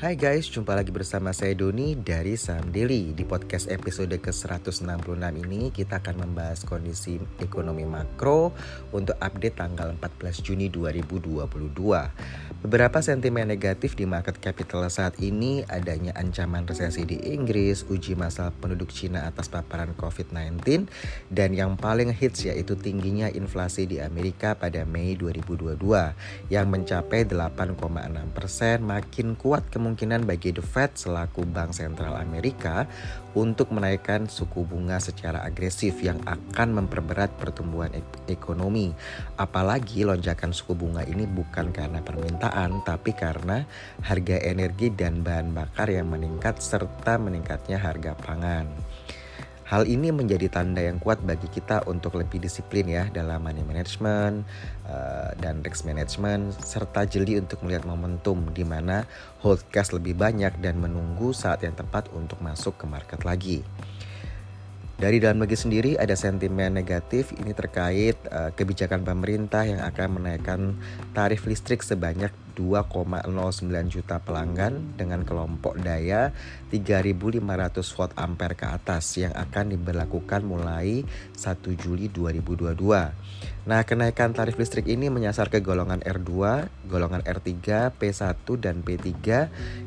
Hai guys, jumpa lagi bersama saya Doni dari Saham Daily. Di podcast episode ke-166 ini kita akan membahas kondisi ekonomi makro untuk update tanggal 14 Juni 2022. Beberapa sentimen negatif di market capital saat ini adanya ancaman resesi di Inggris, uji masal penduduk Cina atas paparan COVID-19, dan yang paling hits yaitu tingginya inflasi di Amerika pada Mei 2022 yang mencapai 8,6% makin kuat kemungkinan bagi The Fed selaku Bank Sentral Amerika untuk menaikkan suku bunga secara agresif yang akan memperberat pertumbuhan ek ekonomi. Apalagi lonjakan suku bunga ini bukan karena permintaan, tapi karena harga energi dan bahan bakar yang meningkat serta meningkatnya harga pangan. Hal ini menjadi tanda yang kuat bagi kita untuk lebih disiplin ya dalam money management uh, dan risk management serta jeli untuk melihat momentum di mana hold cash lebih banyak dan menunggu saat yang tepat untuk masuk ke market lagi. Dari dalam negeri sendiri ada sentimen negatif ini terkait uh, kebijakan pemerintah yang akan menaikkan tarif listrik sebanyak 2,09 juta pelanggan dengan kelompok daya 3500 volt ampere ke atas yang akan diberlakukan mulai 1 Juli 2022. Nah, kenaikan tarif listrik ini menyasar ke golongan R2, golongan R3, P1 dan P3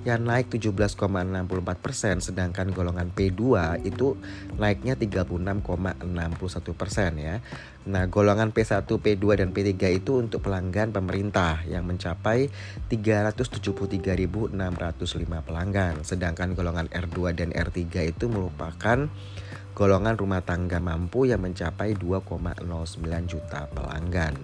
yang naik 17,64 persen, sedangkan golongan P2 itu naiknya 36,61 persen ya. Nah, golongan P1, P2 dan P3 itu untuk pelanggan pemerintah yang mencapai 373.605 pelanggan, sedangkan golongan R2 dan R3 itu merupakan golongan rumah tangga mampu yang mencapai 2,09 juta pelanggan.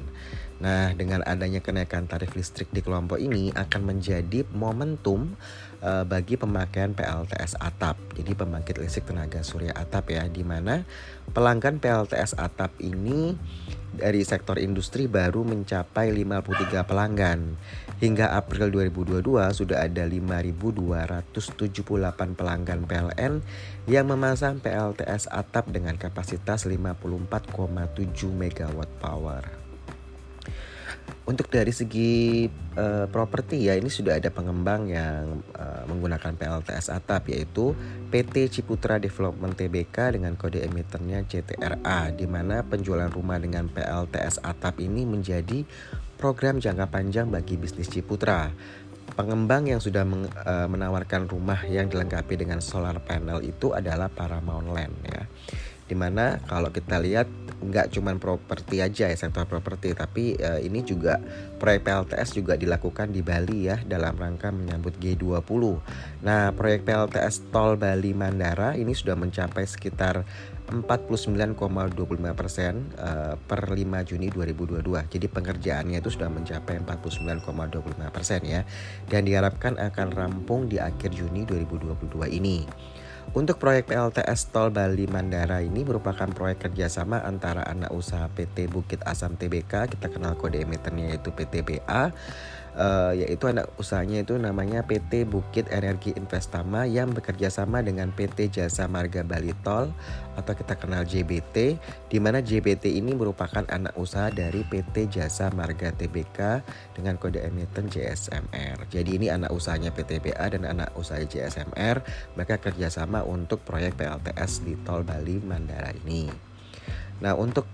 Nah, dengan adanya kenaikan tarif listrik di kelompok ini akan menjadi momentum uh, bagi pemakaian PLTS atap. Jadi pembangkit listrik tenaga surya atap ya, di mana pelanggan PLTS atap ini dari sektor industri baru mencapai 53 pelanggan. Hingga April 2022 sudah ada 5.278 pelanggan PLN yang memasang PLTS atap dengan kapasitas 54,7 MW power. Untuk dari segi uh, properti ya ini sudah ada pengembang yang uh, menggunakan PLTS atap yaitu PT Ciputra Development Tbk dengan kode emitennya CTRA di mana penjualan rumah dengan PLTS atap ini menjadi program jangka panjang bagi bisnis Ciputra. Pengembang yang sudah meng, uh, menawarkan rumah yang dilengkapi dengan solar panel itu adalah Paramount Land ya. Di mana kalau kita lihat nggak cuman properti aja ya sektor properti tapi uh, ini juga proyek PLTS juga dilakukan di Bali ya dalam rangka menyambut G20. Nah, proyek PLTS Tol Bali Mandara ini sudah mencapai sekitar 49,25 persen uh, per 5 Juni 2022. Jadi pengerjaannya itu sudah mencapai 49,25 persen ya, dan diharapkan akan rampung di akhir Juni 2022 ini. Untuk proyek PLTS Tol Bali Mandara ini merupakan proyek kerjasama antara anak usaha PT Bukit Asam Tbk, kita kenal kode emitennya yaitu PTBA, uh, yaitu anak usahanya itu namanya PT Bukit Energi Investama yang bekerja sama dengan PT Jasa Marga Bali Tol atau kita kenal JBT di mana JBT ini merupakan anak usaha dari PT Jasa Marga Tbk dengan kode emiten JSMR. Jadi ini anak usahanya PTBA dan anak usaha JSMR mereka kerjasama untuk proyek PLTS di Tol Bali Mandara ini. Nah untuk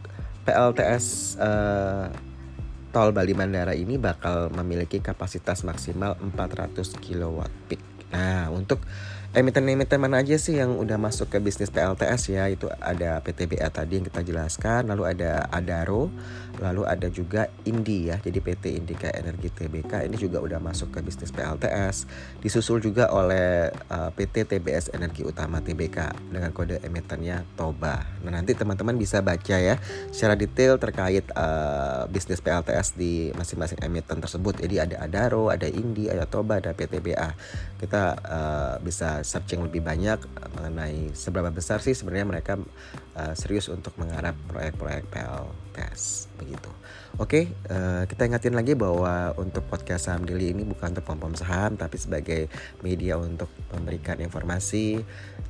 PLTS uh, tol Bali Mandara ini bakal memiliki kapasitas maksimal 400 kW peak. Nah, untuk emiten-emiten mana aja sih yang udah masuk ke bisnis PLTS ya? Itu ada PTBA tadi yang kita jelaskan lalu ada Adaro lalu ada juga Indi ya jadi PT Indika Energi TBK ini juga udah masuk ke bisnis PLTS disusul juga oleh uh, PT TBS Energi Utama TBK dengan kode emitennya Toba. Nah nanti teman-teman bisa baca ya secara detail terkait uh, bisnis PLTS di masing-masing emiten tersebut. Jadi ada Adaro ada Indi ada Toba ada PTBA kita uh, bisa searching lebih banyak eh, mengenai seberapa besar sih sebenarnya mereka uh, serius untuk menggarap proyek-proyek PLTS begitu. Oke, okay, uh, eh, kita ingatin lagi bahwa untuk podcast saham daily ini bukan untuk pom-pom saham tapi sebagai media untuk memberikan informasi.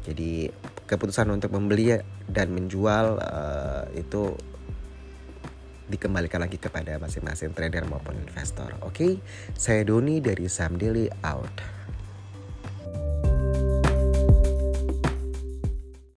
Jadi keputusan untuk membeli dan menjual uh, itu dikembalikan lagi kepada masing-masing trader maupun investor. Oke, okay? saya Doni dari Saham Daily out.